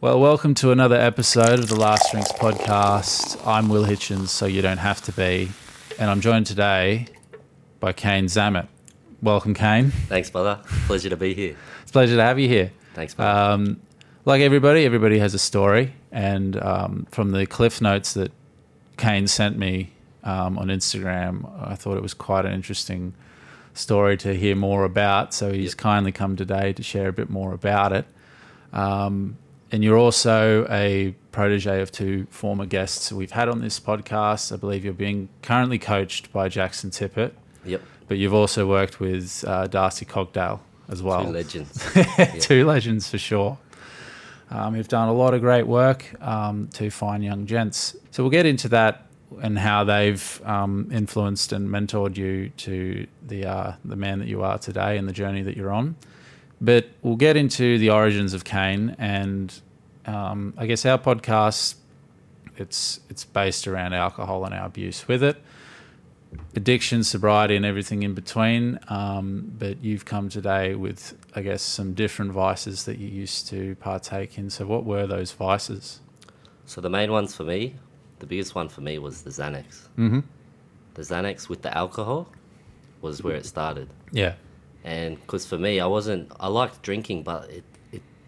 Well, welcome to another episode of the Last Drinks podcast. I'm Will Hitchens, so you don't have to be. And I'm joined today by Kaine Zammit. Welcome, Kaine. Thanks, brother. Pleasure to be here. It's a pleasure to have you here. Thanks, brother. Um, like everybody, everybody has a story. And um, from the cliff notes that Kaine sent me um, on Instagram, I thought it was quite an interesting story to hear more about. So he's Yep. kindly come today to share a bit more about it. Um, and you're also a protege of two former guests we've had on this podcast. I believe you're being currently coached by Jaxon Tippet, yep. but you've also worked with uh, Darcy Cogdale as well. Two legends. two legends for sure. Um, you've done a lot of great work, um, two fine young gents. So we'll get into that and how they've um, influenced and mentored you to the uh, the man that you are today and the journey that you're on. But we'll get into the origins of Kaine, and um, I guess our podcast it's it's based around alcohol and our abuse with it addiction, sobriety, and everything in between. Um, but you've come today with, I guess, some different vices that you used to partake in. So, what were those vices? So the main ones for me, the biggest one for me was the Xanax. Mm-hmm. The Xanax with the alcohol was where it started. Yeah. And because for me, I wasn't, I liked drinking, but it, it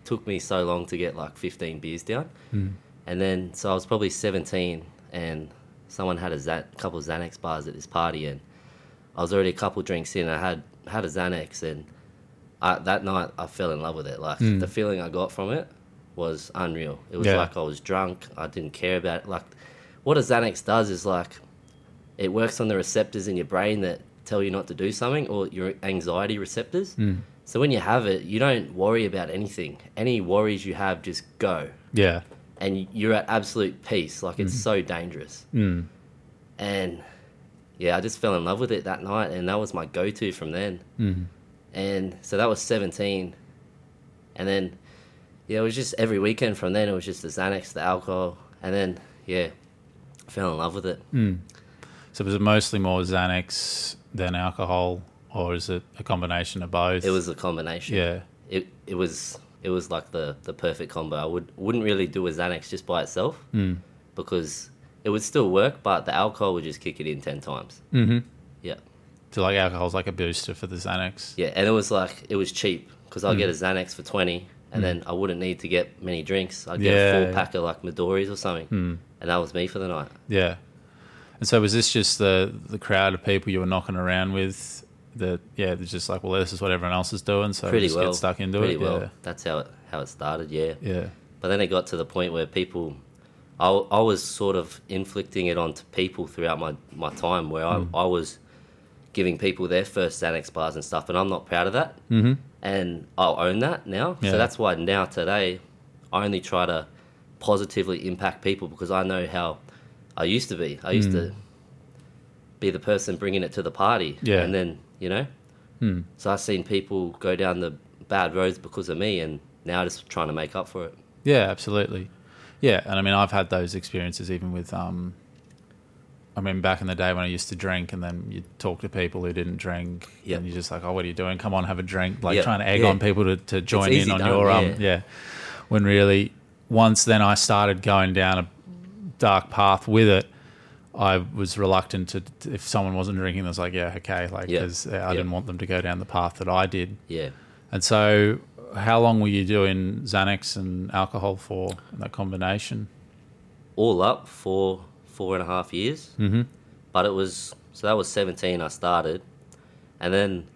took me so long to get like 15 beers down. Mm. And then, so I was probably 17 and someone had a couple of Xanax bars at this party and I was already a couple drinks in. I had had a Xanax and I, that night I fell in love with it. Like Mm. the feeling I got from it was unreal. It was Yeah. like I was drunk. I didn't care about it. Like what a Xanax does is like it works on the receptors in your brain that tell you not to do something or your anxiety receptors. Mm. So when you have it, you don't worry about anything. Any worries you have just go Yeah. and you're at absolute peace. Like it's so dangerous. Mm. And yeah, I just fell in love with it that night, and that was my go-to from then. Mm. And so that was 17, and then yeah, it was just every weekend from then. It was just the Xanax, the alcohol, and then yeah, I fell in love with it. Mm. So, it was it mostly more Xanax than alcohol, or is it a combination of both? It was a combination. Yeah. It it was it was like the the perfect combo. I would wouldn't really do a Xanax just by itself Mm. because it would still work, but the alcohol would just kick it in ten times. Mm-hmm. Yeah. So, like alcohol's like a booster for the Xanax. Yeah, and it was like it was cheap because I'll Mm. get a Xanax for twenty, and Mm. then I wouldn't need to get many drinks. I'd get Yeah, a four pack of like Midori's or something, Mm. and that was me for the night. Yeah. And so was this just the the crowd of people you were knocking around with that yeah, they're just like, well this is what everyone else is doing, so pretty just well, get stuck into pretty it. well. That's how it how it started. Yeah, Yeah. Yeah. but then it got to the point where people, I, I was sort of inflicting it onto people throughout my my time where Mm. I I was giving people their first Xanax bars and stuff, and I'm not proud of that, Mm-hmm. and I'll own that now. Yeah. So that's why now today, I only try to positively impact people because I know how I used to be. I used Mm. to be the person bringing it to the party. Yeah. And then, you know, Hmm. so I've seen people go down the bad roads because of me and now just trying to make up for it. Yeah, absolutely. Yeah, and I mean I've had those experiences even with um I mean back in the day when I used to drink and then you talk to people who didn't drink Yep. and you're just like, Oh, what are you doing? Come on, have a drink like Yep. trying to egg Yeah. on people to, to join in on done, your um yeah. yeah. When really once then I started going down a dark path with it, I was reluctant to if someone wasn't drinking, I was like, yeah, okay, like because I didn't want them to go down the path that I did. Yeah. And so, how long were you doing Xanax and alcohol for in that combination? All up for four and a half years. Mm-hmm. But it was, so that was 17 I started. And then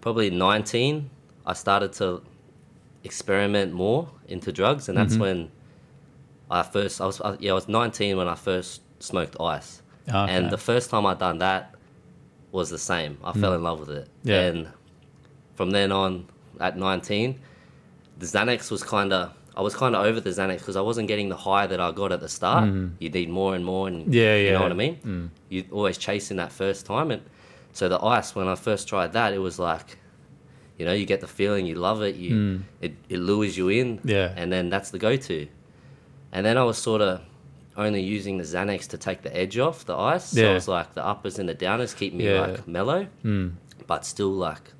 probably 19, I started to experiment more into drugs. And that's Mhm. when I first, I was, yeah, I was 19 when I first smoked ice. Okay. And the first time I done that was the same. I fell in love with it. Yeah. And from then on, at 19, the Xanax was kind of, I was kind of over the Xanax because I wasn't getting the high that I got at the start. Mhm. You need more and more, and Yeah, you yeah. know what I mean. Mm. You're always chasing that first time, and so the ice when I first tried that, it was like, you know, you get the feeling, you love it, you Mm. it, it lures you in, Yeah. and then that's the go-to. And then I was sort of only using the Xanax to take the edge off the ice. So it was like the uppers and the downers keep me Yeah. like mellow, Mm. but still like,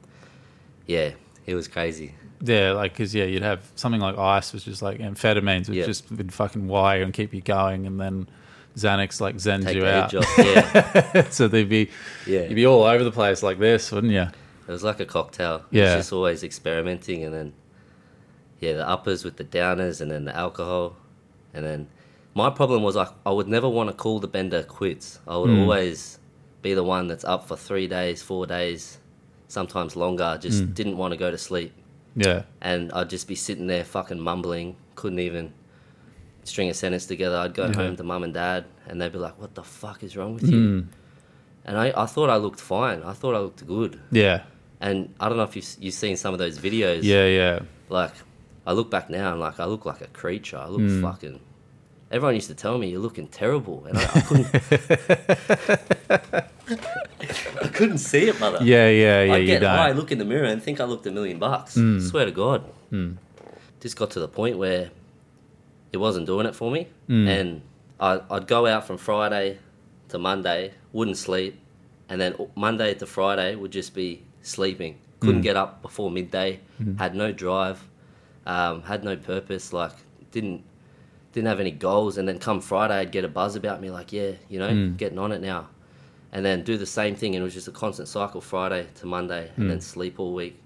yeah, it was crazy. Yeah, like because yeah, you'd have something like ice, which is just like amphetamines, which Yeah. just would fucking wire and keep you going, and then Xanax like zens Take you out. edge off. Yeah, so they'd be yeah. you'd be all over the place like this, wouldn't you? It was like a cocktail. Yeah. Just always experimenting and then yeah, the uppers with the downers and then the alcohol. And then my problem was I, I would never want to call the bender quits. I would Mm. always be the one that's up for three days, four days, sometimes longer, just Mm. didn't want to go to sleep. Yeah, And I'd just be sitting there fucking mumbling, couldn't even string a sentence together. I'd go Yeah. home to mum and dad and they'd be like, What the fuck is wrong with you? Mm. And I, I thought I looked fine. I thought I looked good. yeah, And I don't know if you've, you've seen some of those videos. yeah, yeah. Like, I look back now and like I look like a creature. I look Mm. fucking. Everyone used to tell me you're looking terrible, and I, I couldn't. I couldn't see it, mother. Yeah, yeah, yeah. I you get high, don't. look in the mirror, and think I looked a million bucks. Mm. Swear to God. Mm. Just got to the point where it wasn't doing it for me, Mm. and I, I'd go out from Friday to Monday, wouldn't sleep, and then Monday to Friday would just be sleeping. Couldn't Mm. get up before midday. Mm. Had no drive. Um, had no purpose. Like didn't didn't have any goals. And then come Friday, I'd get a buzz about me, like yeah, you know, Mm. getting on it now. And then do the same thing, and it was just a constant cycle. Friday to Monday, and Mm. then sleep all week.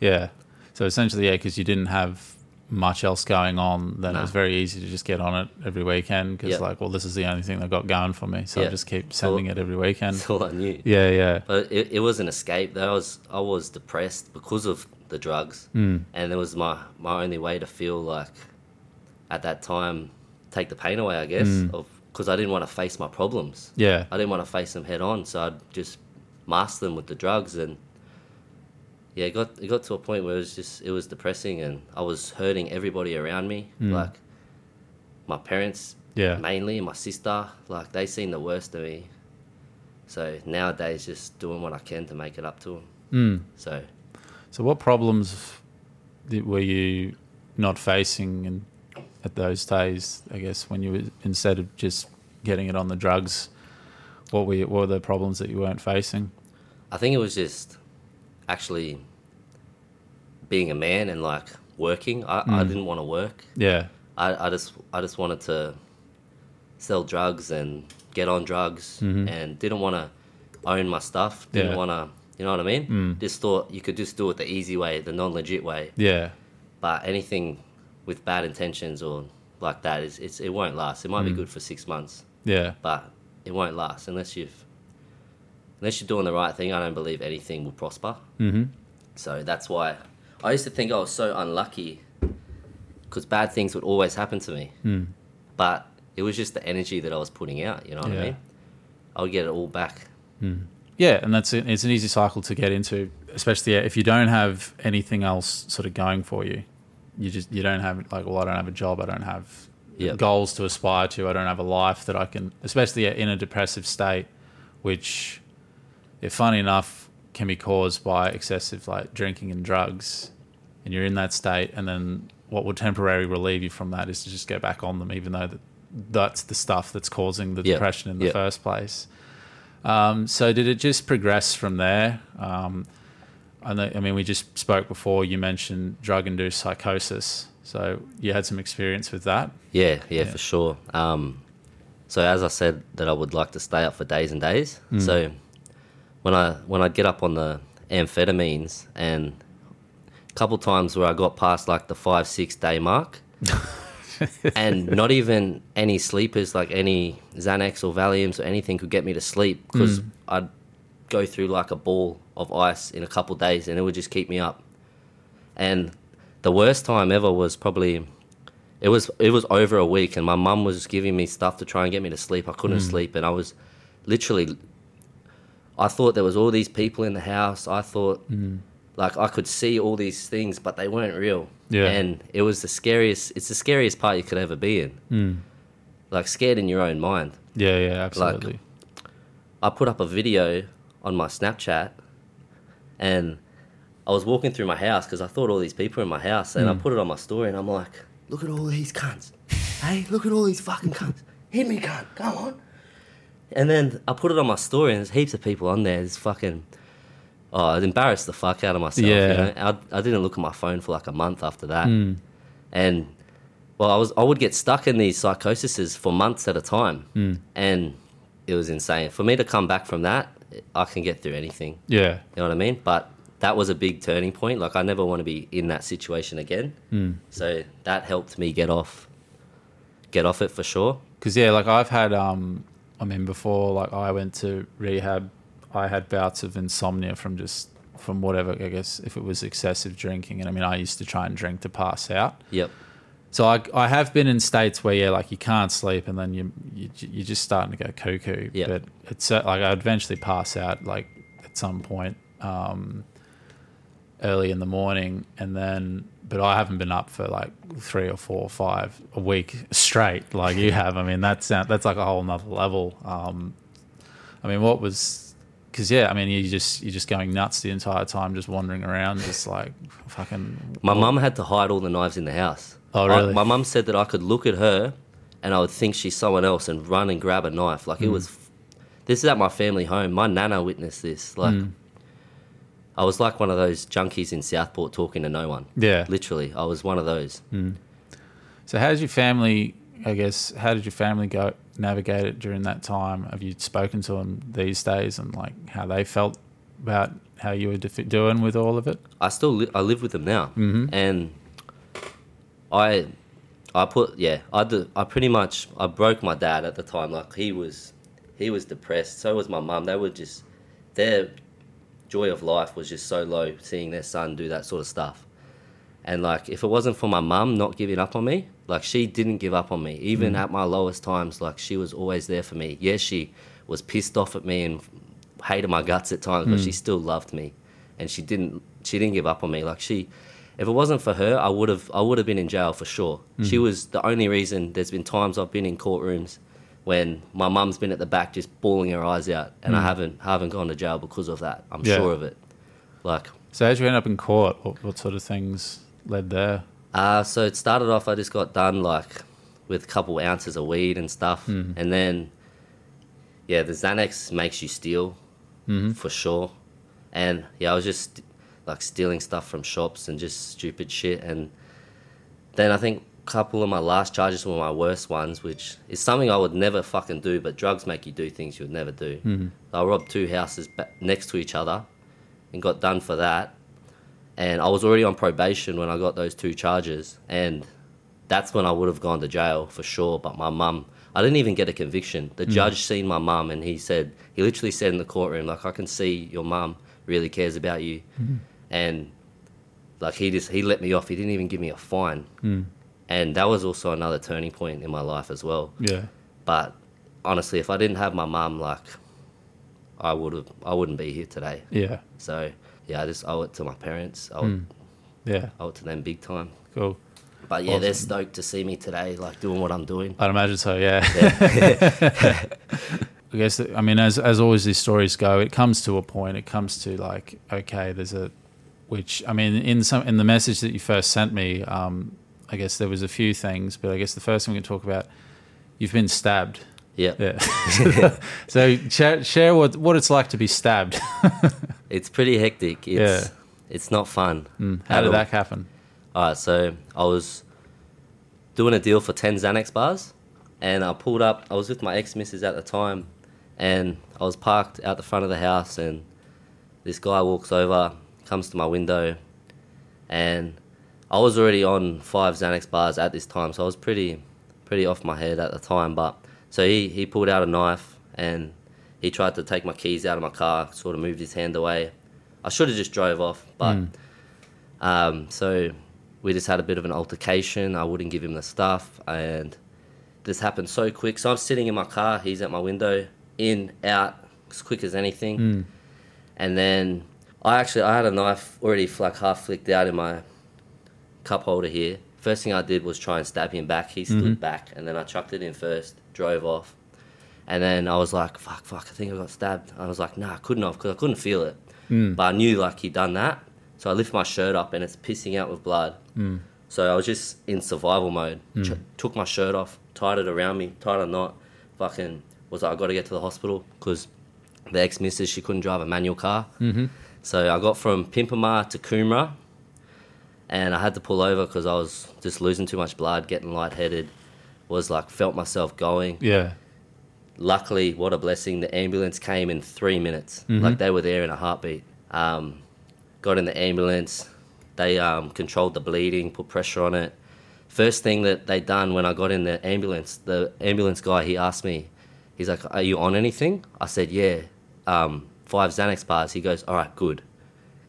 Yeah. So essentially, yeah, because you didn't have much else going on, then it was very easy to just get on it every weekend. Because Yep. like, well, this is the only thing they've got going for me, so Yeah. I'll just keep sending it every weekend. That's all I knew. Yeah, yeah. But it, it was an escape. Though I was I was depressed because of the drugs, Mm. and it was my my only way to feel like at that time take the pain away. I guess Mm. of because I didn't want to face my problems. Yeah. I didn't want to face them head on, so I'd just mask them with the drugs, and yeah, it got it got to a point where it was just it was depressing, and I was hurting everybody around me, Mm. like my parents Yeah. mainly, and my sister, like they seen the worst of me. So nowadays, just doing what I can to make it up to them. Mm. So So, what problems were you not facing in, at those days? I guess when you were instead of just getting it on the drugs, what were you, what were the problems that you weren't facing? I think it was just actually being a man and like working. I, I Mm. didn't want to work. Yeah. I, I just I just wanted to sell drugs and get on drugs Mhm. and didn't want to own my stuff. Didn't Yeah. want to, you know what I mean? Mm. Just thought you could just do it the easy way, the non-legit way. Yeah. But anything with bad intentions or like that is it's it won't last. It might be Mm. good for six months, Yeah. but it won't last unless you've unless you're doing the right thing. I don't believe anything will prosper. Mm-hmm. So that's why I used to think I was so unlucky because bad things would always happen to me. Mm. But it was just the energy that I was putting out. You know what Yeah. I mean? I would get it all back. Mm. Yeah, and that's it. It's an easy cycle to get into, especially if you don't have anything else sort of going for you. You just you don't have like, well, I don't have a job. I don't have Yep. goals to aspire to. I don't have a life that I can, especially in a depressive state, which, if funny enough, can be caused by excessive like drinking and drugs. And you're in that state, and then what will temporarily relieve you from that is to just go back on them, even though that that's the stuff that's causing the Yep. depression in the Yep. first place. Um, so did it just progress from there? Um, I, I mean, we just spoke before. You mentioned drug-induced psychosis. So you had some experience with that. Yeah, yeah, Yeah. for sure. Um, so as I said, that I would like to stay up for days and days. Mm. So when I when I get up on the amphetamines and a couple times where I got past like the five six day mark, and not even any sleepers like any Xanax or Valiums or anything could get me to sleep because Mm. I'd go through like a ball of ice in a couple days and it would just keep me up. And the worst time ever was probably it was it was over a week and my mum was giving me stuff to try and get me to sleep. I couldn't Mm. sleep and I was literally I thought there was all these people in the house. I thought Mm. like I could see all these things but they weren't real. Yeah. And it was the scariest it's the scariest part you could ever be in. Mm. Like scared in your own mind. Yeah, yeah, absolutely. I put up a video on my Snapchat and I was walking through my house because I thought all these people were in my house and I Mm. put it on my story and I'm like, look at all these cunts. hey, look at all these fucking cunts. Hit me, cunt. Come on. And then I put it on my story and there's heaps of people on there. It's fucking oh, it embarrassed the fuck out of myself. Yeah. You know? I, I didn't look at my phone for like a month after that. And well, I was I would get stuck in these psychoses for months at a time, and it was insane. For me to come back from that, I can get through anything. Yeah. You know what I mean? But that was a big turning point. Like I never want to be in that situation again. So that helped me get off, get off it for sure. Because yeah, like I've had, um, I mean, before like I went to rehab, I had bouts of insomnia from just from whatever. I guess if it was excessive drinking, and I mean, I used to try and drink to pass out. Yep. So I, I have been in states where yeah, like you can't sleep, and then you, you you're just starting to go cuckoo. Yeah. But it's uh, like I'd eventually pass out like at some point um, early in the morning, and then but I haven't been up for like three or four or five a week straight like you have. I mean that's that's like a whole nother level. Um, I mean, what was because yeah, I mean you just you're just going nuts the entire time, just wandering around, just like fucking. My mum had to hide all the knives in the house. Oh, I- really? my mum said that I could look at her and I would think she's someone else and run and grab a knife. Like it hmm. was. This is at my family home. My nana witnessed this. Like, hmm. I was like one of those junkies in Southport talking to no one. Yeah. Literally, I was one of those. Hmm. So how did your family? I guess how did your family go navigate it during that time? Have you spoken to them these days and like how they felt about how you were doing with all of it? I still li- I live with them now, mm-hmm. and I I put yeah I do, I pretty much I broke my dad at the time. Like he was he was depressed. So was my mum. They were just their joy of life was just so low seeing their son do that sort of stuff. And like if it wasn't for my mum not giving up on me, like she didn't give up on me even mm. at my lowest times. Like she was always there for me. Yes, she was pissed off at me and hated my guts at times, but mm. she still loved me, and she didn't she didn't give up on me. Like she, if it wasn't for her, I would have I would have been in jail for sure. Mm. She was the only reason. There's been times I've been in courtrooms when my mum's been at the back just bawling her eyes out, and I mm. haven't haven't gone to jail because of that. I'm Yeah. sure of it. Like So as you end up in court, what, what sort of things led there? Uh, so it started off, I just got done like with a couple ounces of weed and stuff. Mm. And then, yeah, the Xanax makes you steal mm-hmm. for sure. And yeah, I was just like stealing stuff from shops and just stupid shit. And then I think a couple of my last charges were my worst ones, which is something I would never fucking do, but drugs make you do things you would never do. Mm-hmm. I robbed two houses next to each other and got done for that and I was already on probation when I got those two charges, and that's when I would have gone to jail for sure. But my mum, I didn't even get a conviction. The mm-hmm. judge seen my mum, and he said, he literally said in the courtroom, like, I can see your mum really cares about you, mm-hmm. And like he just he let me off. He didn't even give me a fine, hmm. and that was also another turning point in my life as well. Yeah. But honestly, if I didn't have my mum, like, I would have, I wouldn't be here today. Yeah. So yeah, I just owe it to my parents. I owe, hmm. Yeah. owe it to them big time. Cool. But yeah, they're stoked to see me today, like doing what I'm doing. I'd imagine so. Yeah. I guess I mean, as as always, these stories go. It comes to a point. It comes to like, okay, there's a, which I mean, in some in the message that you first sent me, um, I guess there was a few things, but I guess the first thing we can talk about, you've been stabbed. Yeah, Yeah. so share, share what what it's like to be stabbed. it's pretty hectic. It's Yeah. it's not fun. How did all. that happen? All right, so I was doing a deal for 10 Xanax bars, and I pulled up. I was with my ex missus at the time, and I was parked out the front of the house, and this guy walks over, comes to my window, and I was already on five Xanax bars at this time, so I was pretty, pretty off my head at the time. But so he, he pulled out a knife and he tried to take my keys out of my car, sort of moved his hand away. I should have just drove off, but um, so we just had a bit of an altercation. I wouldn't give him the stuff, and this happened so quick. So I'm sitting in my car. He's at my window, in, out, as quick as anything. And then I actually I had a knife already like half flicked out in my cup holder here. First thing I did was try and stab him back. He stood mm-hmm. back, and then I chucked it in first, drove off, and then I was like, "Fuck, fuck! I think I got stabbed." I was like, "Nah, I couldn't have because I couldn't feel it." Mm. But I knew like he'd done that, so I lift my shirt up and it's pissing out with blood. Mm. So I was just in survival mode. Mm. Ch- took my shirt off, tied it around me, tied a knot. Fucking was like, I got to get to the hospital because the ex missus she couldn't drive a manual car. Mm-hmm. So I got from Pimpama to Coomera, and I had to pull over because I was just losing too much blood, getting lightheaded. Was like felt myself going. Yeah. Luckily, what a blessing! The ambulance came in three minutes. Mhm. Like they were there in a heartbeat. Um, got in the ambulance. They um, controlled the bleeding, put pressure on it. First thing that they done when I got in the ambulance, the ambulance guy he asked me, he's like, "Are you on anything?" I said, "Yeah." Um, five Xanax bars. He goes, "All right, good,"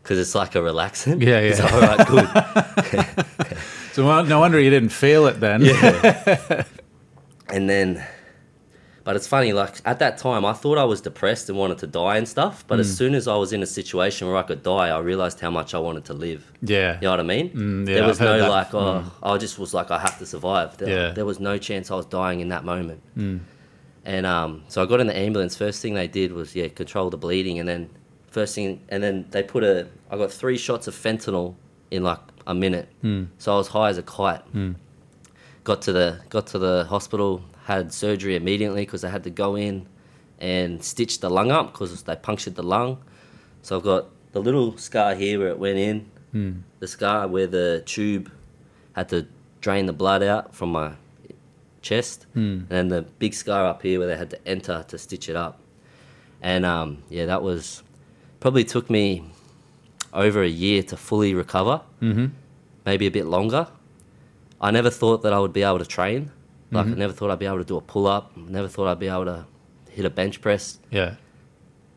because it's like a relaxant. Yeah, He's yeah. like, All right, good. So well, no wonder you didn't feel it then. Yeah. and then, but it's funny, like at that time, I thought I was depressed and wanted to die and stuff. But Mm. as soon as I was in a situation where I could die, I realized how much I wanted to live. Yeah. You know what I mean? Mm, yeah, there was I've no like, oh, I just was like, I have to survive. There, Yeah. there was no chance I was dying in that moment. And um, so I got in the ambulance. First thing they did was yeah, control the bleeding, and then first thing, and then they put a. I got three shots of fentanyl in like a minute. Mm. So I was high as a kite. Mm. Got to the got to the hospital, had surgery immediately because I had to go in and stitch the lung up because they punctured the lung. So I've got the little scar here where it went in, Mm. the scar where the tube had to drain the blood out from my chest, Mm. and then the big scar up here where they had to enter to stitch it up. And um, yeah, that was probably took me over a year to fully recover, Mm-hmm. maybe a bit longer. I never thought that I would be able to train. Like I Mhm. never thought I'd be able to do a pull up. Never thought I'd be able to hit a bench press. Yeah.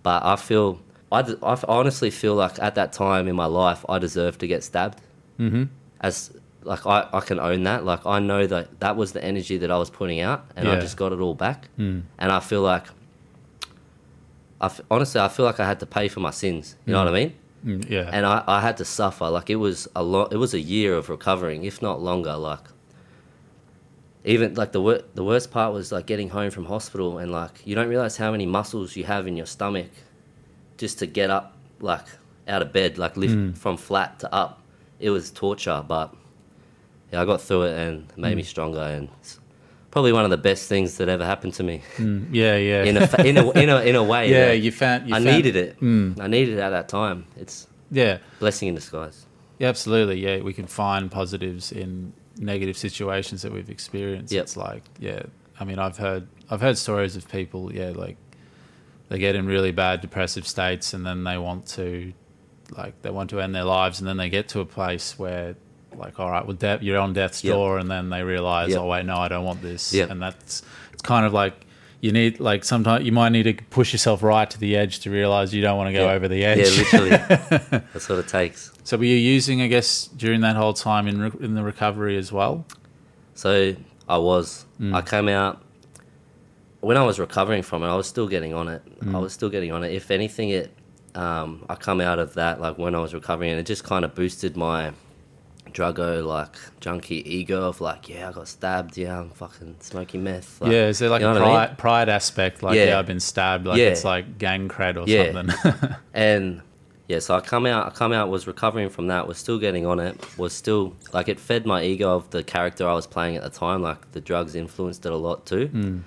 But I feel, I honestly feel like at that time in my life, I deserved to get stabbed. Mm-hmm. As like I, I can own that. Like I know that that was the energy that I was putting out, and I just got it all back. Mm. And I feel like, I f- honestly, I feel like I had to pay for my sins. You know Mm. what I mean? Mm, yeah. and I, I had to suffer like it was a lot it was a year of recovering if not longer like even like the wor- the worst part was like getting home from hospital and like you don't realize how many muscles you have in your stomach just to get up like out of bed like lift Mm. from flat to up it was torture but yeah I got through it and it made me stronger and it's probably one of the best things that ever happened to me Mm, yeah. Yeah. in a fa- in a in a, in a way yeah. You found. You I found, needed it Mm. I needed it at that time it's Yeah. blessing in disguise Yeah, absolutely. Yeah, we can find positives in negative situations that we've experienced. Yep. It's like, yeah, I mean, I've heard I've heard stories of people, yeah, like they get in really bad depressive states and then they want to like they want to end their lives and then they get to a place where like all right well de- you're on death's Yep. door and then they realize Yep. oh wait no i don't want this Yep. and that's it's kind of like you need like sometimes you might need to push yourself right to the edge to realize you don't want to go Yeah. over the edge. Yeah, literally. That's what it takes. so were you using, I guess, during that whole time in re- in the recovery as well? So I was. Mm. I came out when I was recovering from it. I was still getting on it. I Mm. was still getting on it. If anything, it um, I come out of that like when I was recovering, and it just kind of boosted my druggo like junkie ego of like, yeah, I got stabbed. Yeah, I'm fucking smoking meth. Like, yeah, is there like you know a what I mean? pride, pride aspect? Like, Yeah. yeah. I've been stabbed. Like Yeah. it's like gang cred or Yeah. something. and yeah, so I come out, I come out, was recovering from that, was still getting on it, was still like it fed my ego of the character I was playing at the time. Like the drugs influenced it a lot too. Mm.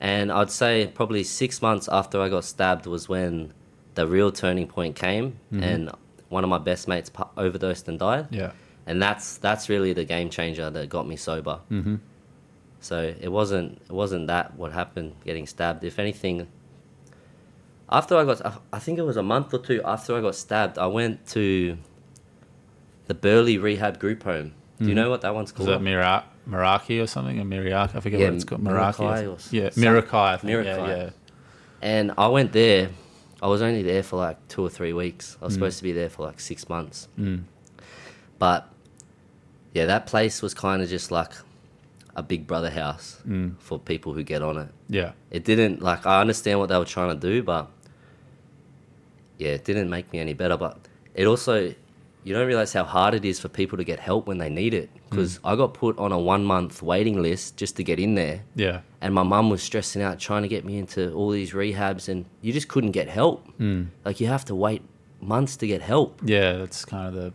And I'd say probably six months after I got stabbed was when the real turning point came, Mhm. and one of my best mates overdosed and died. yeah. And that's that's really the game changer that got me sober. hmm So it wasn't it wasn't that what happened getting stabbed. If anything, after I got I- think it was a month or two after I got stabbed, I went to the Burleigh Rehab Group Home. Do you Mhm. know what that one's called? Is that Mira- Meraki or something? Or Miriaki? I forget Yeah, what it's called. Meraki. Mirikai or- yeah, Mirikai. I think. Mirikai. Yeah, yeah. and I went there. I was only there for like two or three weeks. I was Mm. supposed to be there for like six months. Mm. But yeah, that place was kind of just like a big brother house Mm. for people who get on it. Yeah. It didn't like I understand what they were trying to do, but yeah, it didn't make me any better. But it also you don't realize how hard it is for people to get help when they need it. Because I got put on a one month waiting list just to get in there, Yeah. and my mum was stressing out trying to get me into all these rehabs, and you just couldn't get help. Mm. Like you have to wait months to get help. Yeah, that's kind of the.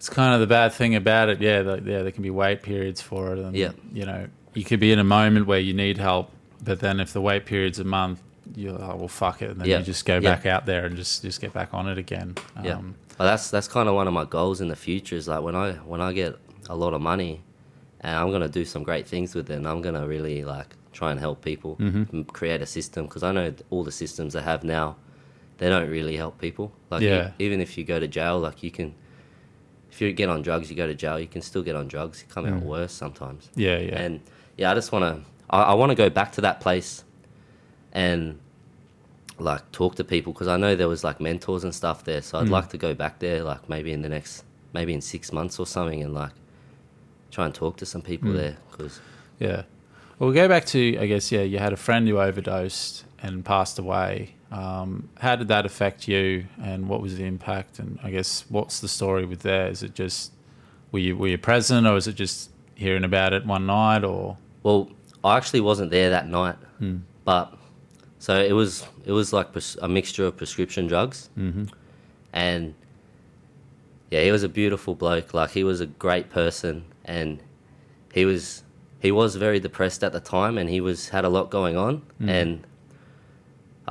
It's kind of the bad thing about it. Yeah, like, yeah, there can be wait periods for it, and Yeah. you know, you could be in a moment where you need help, but then if the wait period's a month, you're like, well, fuck it, and then Yeah. you just go Yeah. back out there and just just get back on it again. Yeah. Um, But that's that's kind of one of my goals in the future. Is like when I when I get a lot of money, and I'm gonna do some great things with it. And I'm gonna really like try and help people Mm-hmm. create a system because I know all the systems they have now, they don't really help people. Like Yeah. e- even if you go to jail, like you can, if you get on drugs, you go to jail. You can still get on drugs. You come out worse sometimes. yeah, Mm. yeah, And yeah, I just want to, I, I want to go back to that place and like talk to people because I know there was like mentors and stuff there. So I'd Mm. like to go back there, like maybe in the next, maybe in six months or something, and like try and talk to some people Mm. there because yeah. Well, we'll go back to I guess yeah, you had a friend who overdosed and passed away. Um, how did that affect you, and what was the impact? And I guess what's the story with there? Is it just were you were you present, or is it just hearing about it one night, or well, I actually wasn't there that night, Hmm. but so it was it was like pres- a mixture of prescription drugs, mm-hmm. and yeah, he was a beautiful bloke. Like he was a great person, and he was he was very depressed at the time, and he was had a lot going on, and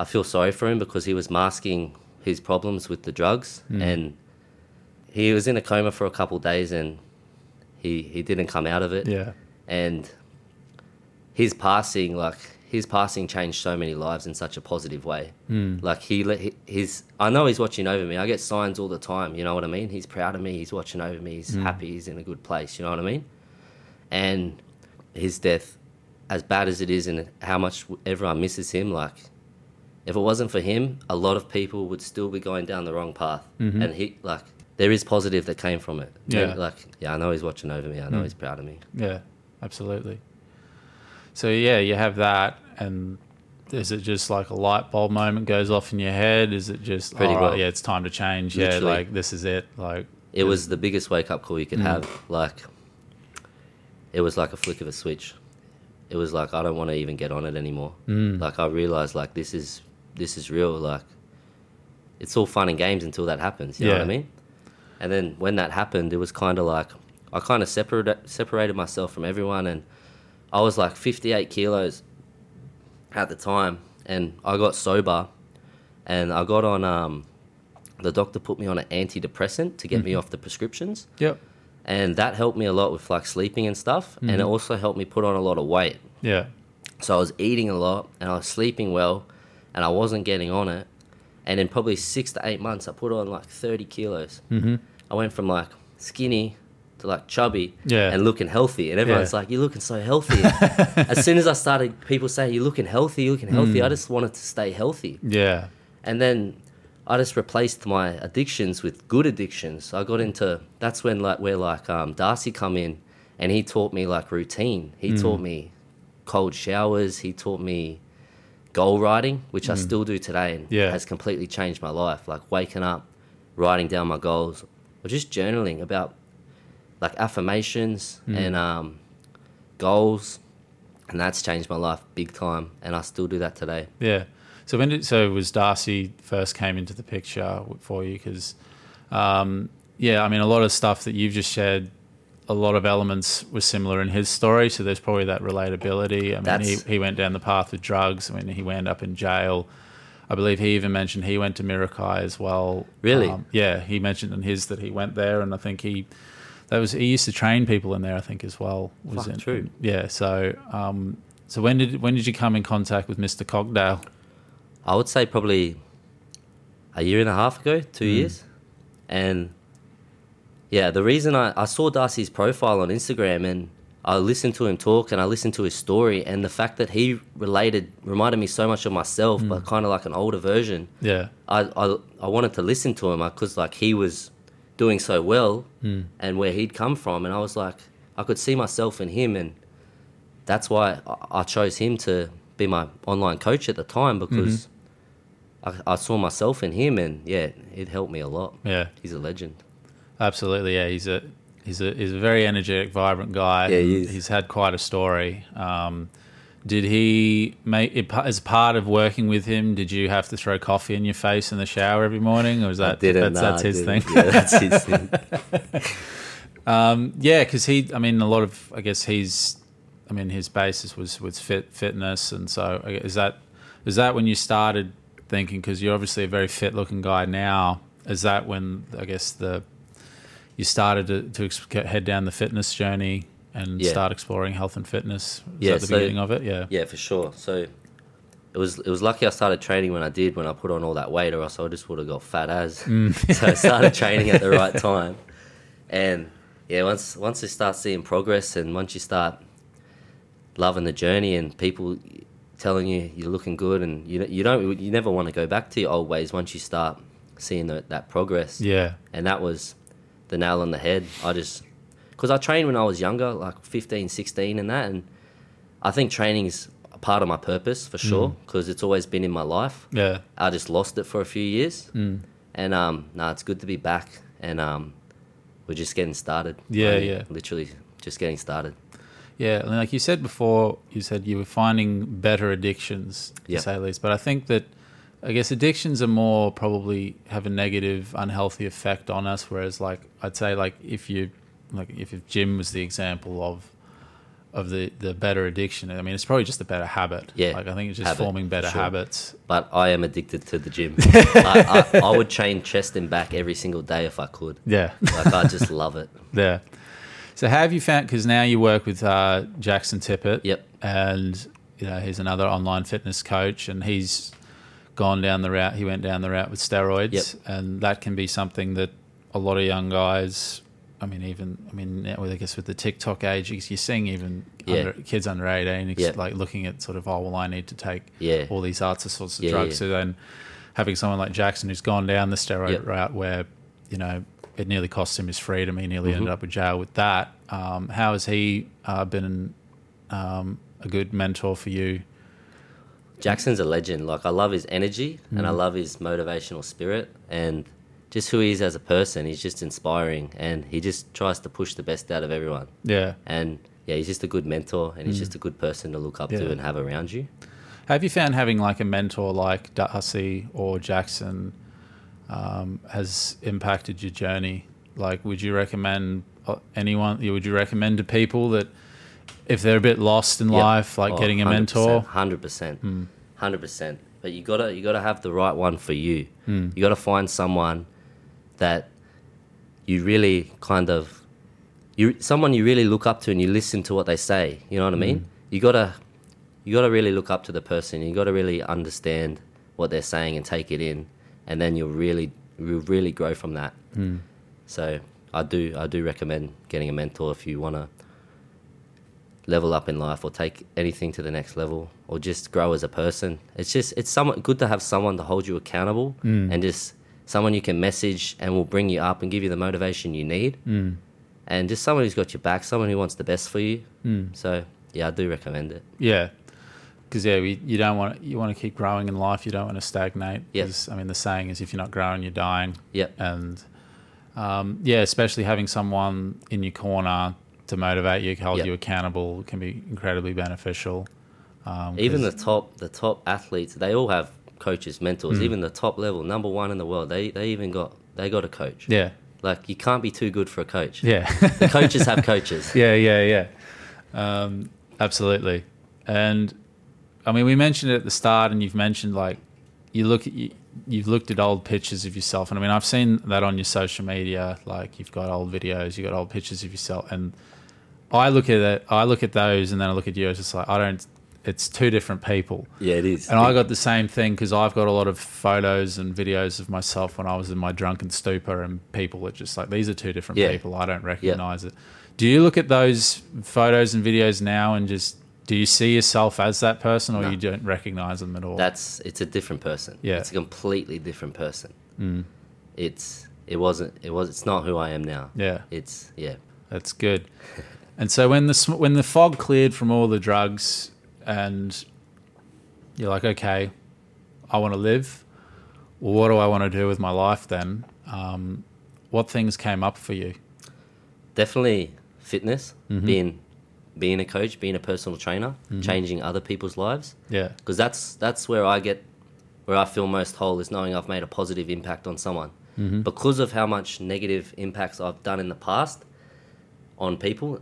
I feel sorry for him because he was masking his problems with the drugs, and he was in a coma for a couple of days, and he he didn't come out of it, yeah, and his passing like his passing changed so many lives in such a positive way. Mm. like he let his i know he's watching over me. I get signs all the time you know what i mean? He's proud of me. He's watching over me. He's happy. He's in a good place you know what i mean? And his death as bad as it is and how much everyone misses him like if it wasn't for him a lot of people would still be going down the wrong path and he like there is positive that came from it Yeah. like yeah i know he's watching over me i know he's proud of me yeah, absolutely. So yeah, you have that, and is it just like a light bulb moment goes off in your head? Is it just Pretty right, well. yeah, it's time to change? Yeah, like this is it. Like It was the biggest wake up call you could Mm. have. Like, it was like a flick of a switch. It was like I don't want to even get on it anymore. Mm. Like I realized like this is this is real. Like, it's all fun and games until that happens. You know what I mean? And then when that happened, it was kind of like I kind of separated separated myself from everyone, and I was like 58 kilos at the time, and I got sober, and I got on. Um, the doctor put me on an antidepressant to get me off the prescriptions, Yep. and that helped me a lot with like sleeping and stuff, and it also helped me put on a lot of weight. Yeah. So I was eating a lot, and I was sleeping well, and I wasn't getting on it. And in probably six to eight months, I put on like 30 kilos. Mm-hmm. I went from like skinny to like chubby Yeah. and looking healthy. And everyone's Yeah. like, You're looking so healthy. as soon as I started, people saying, You're looking healthy, you're looking healthy. Mm. I just wanted to stay healthy. Yeah. And then I just replaced my addictions with good addictions. I got into that's when like where like um, Darcy come in and he taught me like routine. He Mm. taught me cold showers. He taught me goal writing, which I still do today and Mm. Yeah. has completely changed my life. Like waking up, writing down my goals, or just journaling about like affirmations Mm. and um, goals. And that's changed my life big time. And I still do that today. Yeah. So when did so was Darcy first came into the picture for you? Because um, yeah, I mean a lot of stuff that you've just shared, a lot of elements were similar in his story. So there's probably that relatability. I mean, That's- he, he went down the path with drugs. I mean, he wound up in jail. I believe he even mentioned he went to Mirikai as well. Really? Um, yeah, he mentioned in his that he went there, and I think he that was he used to train people in there. I think as well. Was Fuck, in, true. Yeah. So um, so when did when did you come in contact with Mr. Cogdale? I would say probably a year and a half ago, two years. And yeah, the reason I, I saw Darcy's profile on Instagram and I listened to him talk and I listened to his story and the fact that he related reminded me so much of myself, but mm. kind of like an older version. Yeah. I, I, I wanted to listen to him because like he was doing so well mm. and where he'd come from and I was like I could see myself in him and that's why I, I chose him to be my online coach at the time because mm-hmm. I, I saw myself in him and yeah it helped me a lot Yeah. he's a legend Absolutely, yeah. He's a he's a he's a very energetic, vibrant guy. Yeah, he is. He's had quite a story. Um, did he make it as part of working with him? Did you have to throw coffee in your face in the shower every morning, or is that that's, nah, that's his thing? yeah that's his thing Um, yeah, because he, I mean, a lot of, I guess he's, I mean, his basis was with fit fitness, and so is that is that when you started thinking? Because you're obviously a very fit looking guy now. Is that when I guess the you started to, to head down the fitness journey and Yeah. start exploring health and fitness? Is Yeah, the so- beginning of it? Yeah. Yeah, for sure. So it was it was lucky I started training when I did when I put on all that weight, or else I just would have got fat as. Mm. so I started training at the right time, and yeah, once once you start seeing progress, and once you start loving the journey, and people telling you you're looking good, and you you don't you never want to go back to your old ways once you start seeing the, that progress Yeah. and that was the nail on the head. I just because I trained when I was younger, like 15, 16 and that, and I think training is a part of my purpose for sure because it's always been in my life. Yeah. I just lost it for a few years, Mm. and um, no, it's good to be back, and um, we're just getting started. Yeah, Only yeah. literally just getting started. Yeah, and like you said before, you said you were finding better addictions, to Yep. say the least. But I think that, I guess addictions are more probably have a negative, unhealthy effect on us. Whereas, like I'd say, like if you, like if, if gym was the example of, of the the better addiction. I mean, it's probably just a better habit. Yeah, like I think it's just habit, forming better sure. habits. But I am addicted to the gym. I, I, I would train chest and back every single day if I could. Yeah, Like I just love it. yeah. So, how have you found? Because now you work with uh, Jaxon Tippet. Yep. and you know he's another online fitness coach and he's gone down the route he went down the route with steroids Yep. and that can be something that a lot of young guys I mean even I mean now I guess with the TikTok age you're seeing even Yeah. under, kids under 18 ex- Yeah. like looking at sort of oh well I need to take Yeah. all these other sorts of drugs so then having someone like Jaxon who's gone down the steroid Yep. route where you know it nearly cost him his freedom he nearly Mhm. ended up in jail with that um, how has he uh, been um, a good mentor for you. Jaxon's a legend. Like I love his energy and I love his motivational spirit and just who he is as a person. He's just inspiring and he just tries to push the best out of everyone. Yeah. And yeah, he's just a good mentor and he's just a good person to look up Yeah. to and have around you. Have you found having like a mentor like Darcy or Jaxon um, has impacted your journey? Like, would you recommend uh, anyone? Would you recommend to people that if they're a bit lost in Yep. life, like Oh, getting a mentor? Hundred percent, Hmm. hundred percent. But you gotta you gotta have the right one for you. Hmm. You gotta find someone that you really kind of you someone you really look up to and you listen to what they say. You know what I mean? Hmm. You gotta you gotta really look up to the person. You gotta really understand what they're saying and take it in, and then you'll really you'll really grow from that. Hmm. So I do I do recommend getting a mentor if you wanna level up in life or take anything to the next level or just grow as a person. It's just it's somewhat good to have someone to hold you accountable Mm. and just someone you can message and will bring you up and give you the motivation you need. Mm. And just someone who's got your back, someone who wants the best for you. Mm. So yeah, I do recommend it. Yeah. Because yeah, we, you don't want you want to keep growing in life. You don't want to stagnate. 'Cause, I mean, the saying is, if you're not growing, you're dying. Yep. and um, yeah, especially having someone in your corner to motivate you, hold Yep. you accountable, can be incredibly beneficial. Um, Even the top the top athletes, they all have coaches, mentors. Mm. Even the top level, number one in the world, they they even got they got a coach. yeah, Like you can't be too good for a coach. yeah, The coaches have coaches. yeah, yeah, yeah, um, absolutely. And I mean, we mentioned it at the start, and you've mentioned like you look at you, you've looked at old pictures of yourself, and I mean, I've seen that on your social media. Like you've got old videos, you've got old pictures of yourself, and I look at it. I look at those, and then I look at you. It's just like I don't. It's two different people. Yeah, it is. And I got the same thing because I've got a lot of photos and videos of myself when I was in my drunken stupor, and people are just like, these are two different Yeah. people. I don't recognize it. Do you look at those photos and videos now and just do you see yourself as that person, or No. you don't recognize them at all? That's it's a different person. Yeah. it's a completely different person. Mm. It's it wasn't it was it's not who I am now. yeah, It's yeah that's good. And so when the sm- when the fog cleared from all the drugs, and you're like, okay, I want to live. Well, what do I want to do with my life then? Um, what things came up for you? definitely fitness Mhm. being being a coach being a personal trainer Mhm. changing other people's lives Yeah, because that's that's where I get where I feel most whole is knowing I've made a positive impact on someone Mhm. because of how much negative impacts I've done in the past on people.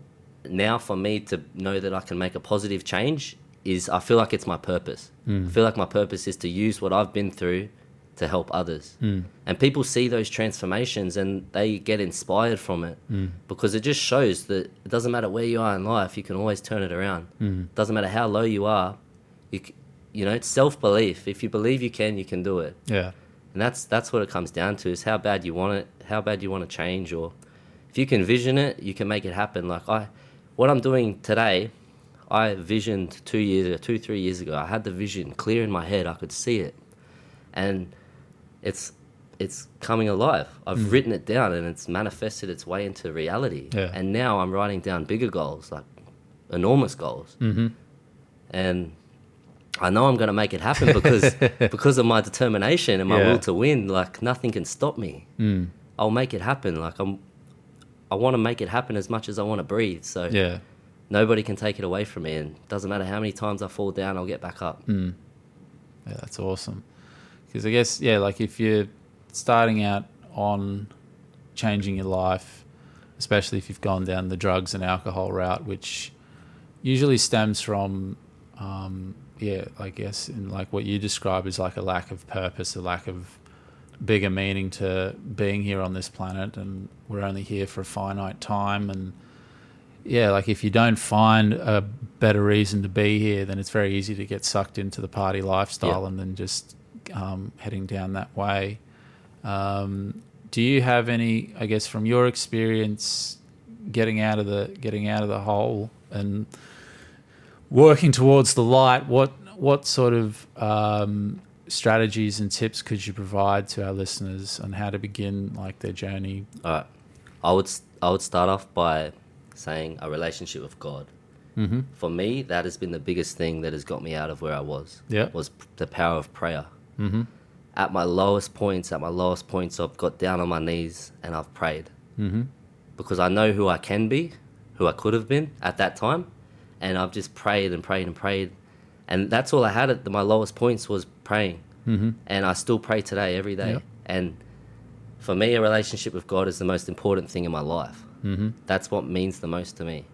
Now, for me to know that I can make a positive change is I feel like it's my purpose. Hmm. I feel like my purpose is to use what I've been through to help others. Hmm. And people see those transformations and they get inspired from it hmm. because it just shows that it doesn't matter where you are in life, you can always turn it around. Doesn't matter how low you are, You, you know, it's self belief. If you believe you can, you can do it. Yeah. And that's that's what it comes down to is how bad you want it, how bad you want to change or if you can vision it, you can make it happen. Like I what I'm doing today, I visioned 2 years ago, 2 3 years ago. I had the vision clear in my head. I could see it. And it's it's coming alive. I've written it down and it's manifested its way into reality. Yeah. And now I'm writing down bigger goals, like enormous goals. Mm-hmm. And I know I'm going to make it happen because because of my determination and my Yeah. will to win. Like nothing can stop me. Mm. I'll make it happen. Like I'm, I want to make it happen as much as I want to breathe. So Yeah. nobody can take it away from me. And doesn't matter how many times I fall down, I'll get back up. Mm. Yeah, that's awesome. Because I guess, yeah, like if you're starting out on changing your life, especially if you've gone down the drugs and alcohol route, which usually stems from, um, yeah, I guess, in like what you describe as like a lack of purpose, a lack of bigger meaning to being here on this planet, and we're only here for a finite time, and yeah, like if you don't find a better reason to be here, then it's very easy to get sucked into the party lifestyle Yeah. and then just um, heading down that way. Um, do you have any, I guess, from your experience, getting out of the getting out of the hole and working towards the light? What what sort of um, strategies and tips could you provide to our listeners on how to begin like their journey? All right. I would I would start off by saying a relationship with God. Mm-hmm. For me, that has been the biggest thing that has got me out of where I was. Yeah. Was the power of prayer. Mm-hmm. At my lowest points, at my lowest points, I've got down on my knees and I've prayed Mm-hmm. because I know who I can be, who I could have been at that time, and I've just prayed and prayed and prayed, and that's all I had at my lowest points was praying, Mm-hmm. and I still pray today every day. Yep. And for me, a relationship with God is the most important thing in my life. Mm-hmm. That's what means the most to me,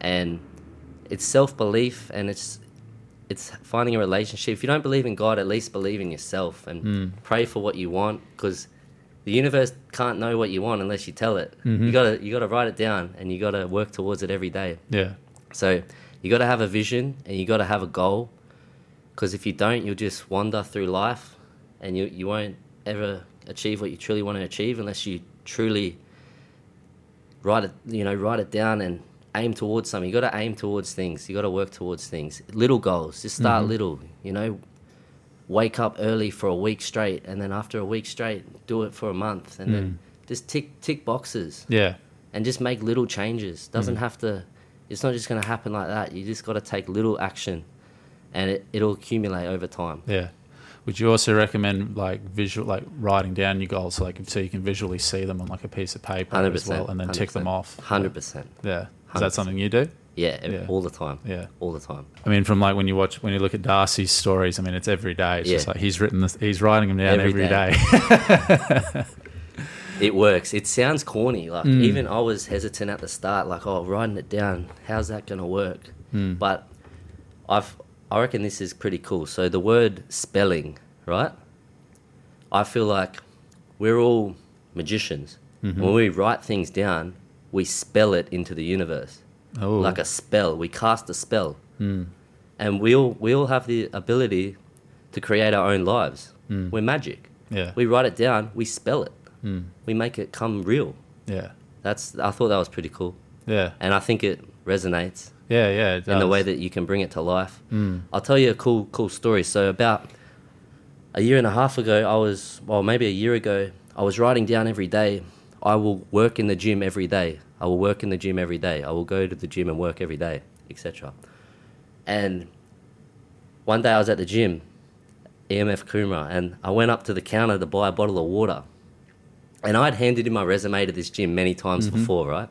and it's self belief and it's it's finding a relationship. If you don't believe in God, at least believe in yourself and Mm. pray for what you want because the universe can't know what you want unless you tell it. Mhm. You gotta you gotta write it down and you gotta work towards it every day. Yeah. So you gotta have a vision and you gotta have a goal because if you don't, you'll just wander through life and you you won't ever achieve what you truly want to achieve unless you truly write it you know write it down and aim towards something. You got to aim towards things. You got to work towards things. Little goals. Just start Mhm. little. You know, wake up early for a week straight, and then after a week straight, do it for a month, and then just tick tick boxes Yeah. and just make little changes. Doesn't Mm. have to. It's not just going to happen like that. You just got to take little action, and it, it'll accumulate over time. Yeah. Would you also recommend like visual, like writing down your goals, so like so you can visually see them on like a piece of paper as well, and then tick them off? Hundred percent. Yeah. Is that something you do? Yeah, Yeah. all the time. Yeah. all the time. I mean, from like when you watch, when you look at Darcy's stories, I mean, it's every day. It's just Yeah. like he's written this, he's writing them down Every every day. day. It works. It sounds corny. Like Mm. even I was hesitant at the start. Like, oh, writing it down. How's that gonna work? Mm. But I've I reckon this is pretty cool. So the word spelling, right? I feel like we're all magicians. Mhm. When we write things down, we spell it into the universe. Oh. Like a spell. We cast a spell. Mm. And we all we all have the ability to create our own lives. Mm. We're magic. Yeah. We write it down, we spell it. Mm. We make it come real. Yeah. That's I thought that was pretty cool. Yeah. And I think it resonates Yeah. Yeah. It in the way that you can bring it to life. Mm. I'll tell you a cool cool story. So about a year and a half ago, I was well, maybe a year ago, I was writing down every day. I will work in the gym every day. I will work in the gym every day. I will go to the gym and work every day, etc. And one day I was at the gym, EMF Coomera, and I went up to the counter to buy a bottle of water. And I'd handed in my resume to this gym many times Mhm. before, right?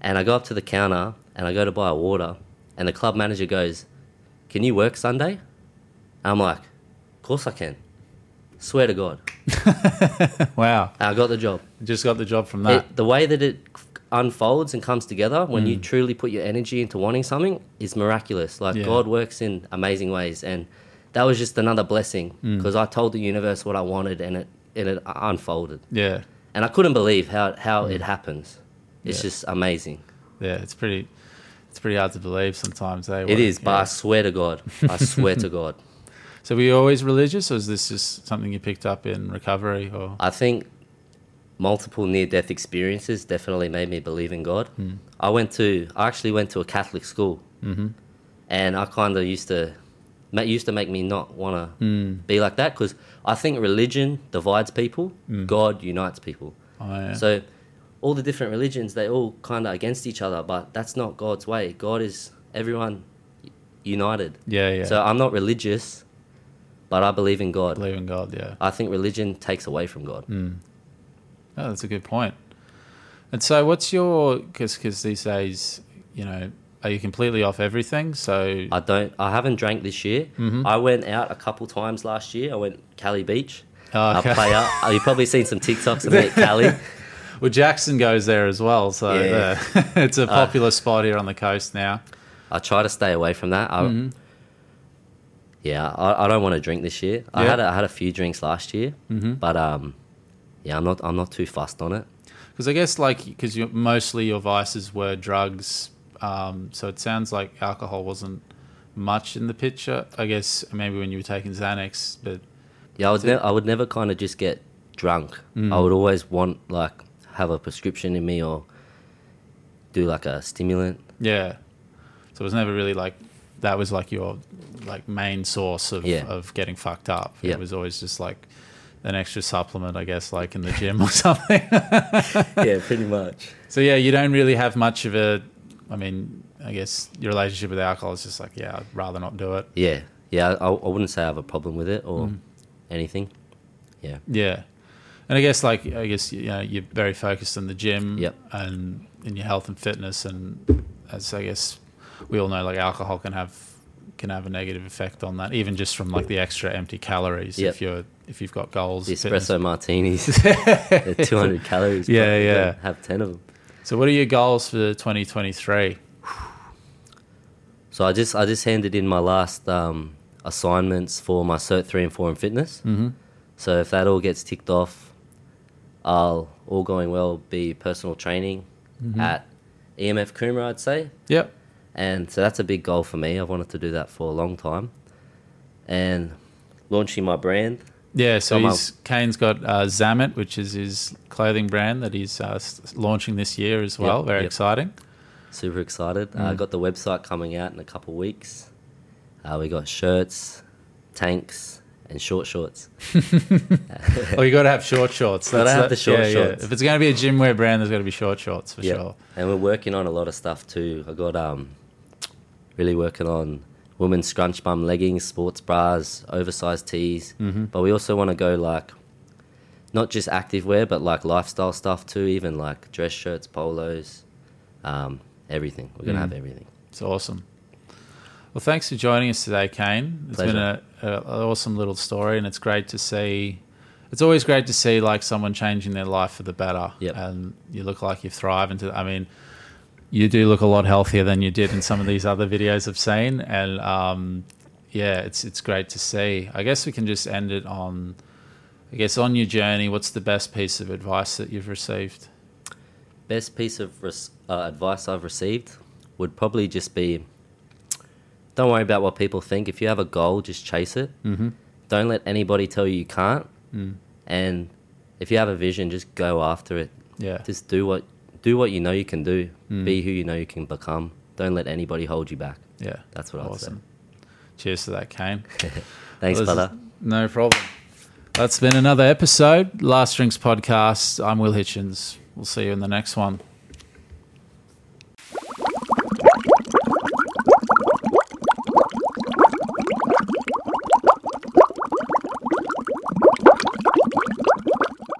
And I go up to the counter and I go to buy a water, and the club manager goes, Can you work Sunday? And I'm like, Of course I can. Swear to God. wow. And I got the job. Just got the job from that. It, the way that it unfolds and comes together when you truly put your energy into wanting something is miraculous. Like Yeah. God works in amazing ways, and that was just another blessing because I told the universe what I wanted, and it and it unfolded, Yeah. and I couldn't believe how how it happens. It's Yeah. just amazing. Yeah. It's pretty. It's pretty hard to believe sometimes. Eh? It What- is, but I swear to God, I swear to God, So were you always religious, or is this just something you picked up in recovery? Or I think multiple near death experiences definitely made me believe in God. I went to, I actually went to a Catholic school, mm-hmm. and I kind of used to, used to make me not want to be like that because I think religion divides people, hmm. God unites people. oh, yeah. So all the different religions, they all kind of against each other, but that's not God's way. God is everyone united. yeah, yeah. So I'm not religious, but I believe in God. believe in God. Yeah. I think religion takes away from God. Hmm. Oh, that's a good point. And so, what's your because because these days, you know, are you completely off everything? So I don't. I haven't drank this year. Mm-hmm. I went out a couple times last year. I went Cali Beach. Oh, okay. I play up. Uh, You've probably seen some TikToks of me at Cali. well, Jaxon goes there as well. So Yeah. uh, it's a popular spot here on the coast now. I try to stay away from that. I, Yeah, I, I don't want to drink this year. I Yeah. had a, I had a few drinks last year, but um, yeah, I'm not I'm not too fussed on it. Because I guess like because mostly your vices were drugs, um, so it sounds like alcohol wasn't much in the picture. I guess maybe when you were taking Xanax, but Yeah, I would, ne- I would never kind of just get drunk. Mm. I would always want like have a prescription in me or do like a stimulant. yeah. So it was never really like that was like your like main source of Yeah. of getting fucked up. Yeah. It was always just like an extra supplement, I guess, like in the gym or something. yeah, pretty much. so yeah, you don't really have much of a. I mean, I guess your relationship with alcohol is just like, yeah, I'd rather not do it. Yeah, yeah. I, I wouldn't say I have a problem with it Mm. or anything. Yeah, Yeah, and I guess like I guess you know you're very focused on the gym Yep. and in your health and fitness, and as I guess we all know, like alcohol can have can have a negative effect on that, even just from like the extra empty calories. Yep. If you're if you've got goals, the fitness- espresso martinis, 200 calories. Yeah, yeah. Have 10 of them. So what are your goals for 2023? So I just I just handed in my last um, assignments for my Cert three and four in fitness. Mm-hmm. So if that all gets ticked off, I'll all going well be personal training Mm-hmm. at EMF Coomera, I'd say. Yep. And so that's a big goal for me. I've wanted to do that for a long time. And launching my brand. Yeah, so he's Kaine's got uh, Zammit, which is his clothing brand that he's uh, s- launching this year as well. Very yep. exciting. Super excited. I Mm. got the website coming out in a couple of weeks. Uh, we got shirts, tanks, and short shorts. Oh, you got to have short shorts. That's have the short yeah, yeah. shorts. If it's going to be a gym wear brand, there's got to be short shorts for Yeah. sure. And we're working on a lot of stuff too. I got um really working on women's scrunch bum leggings, sports bras, oversized tees. Mm-hmm. But we also want to go like not just active wear, but like lifestyle stuff too. Even like dress shirts, polos, um, everything. We're gonna Mm. have everything. It's awesome. Well, thanks for joining us today, Kaine. It's been a, a, an awesome little story, and it's great to see. It's always great to see like someone changing their life for the better. Yep. And you look like you've thrived. Into, I mean, you do look a lot healthier than you did in some of these other videos I've seen, and um, yeah, it's it's great to see. I guess we can just end it on. I guess on your journey, what's the best piece of advice that you've received? Best piece of res- uh, advice I've received would probably just be don't worry about what people think. If you have a goal, just chase it. Mm-hmm. Don't let anybody tell you you can't. Mm. And if you have a vision, just go after it. Yeah. Just do what do what you know you can do. Mm. Be who you know you can become. Don't let anybody hold you back. Yeah. That's what awesome. Cheers to that, Kaine. Thanks, Well, brother. No problem. That's been another episode. Last Drinks Podcast. I'm Will Hitchens. We'll see you in the next one.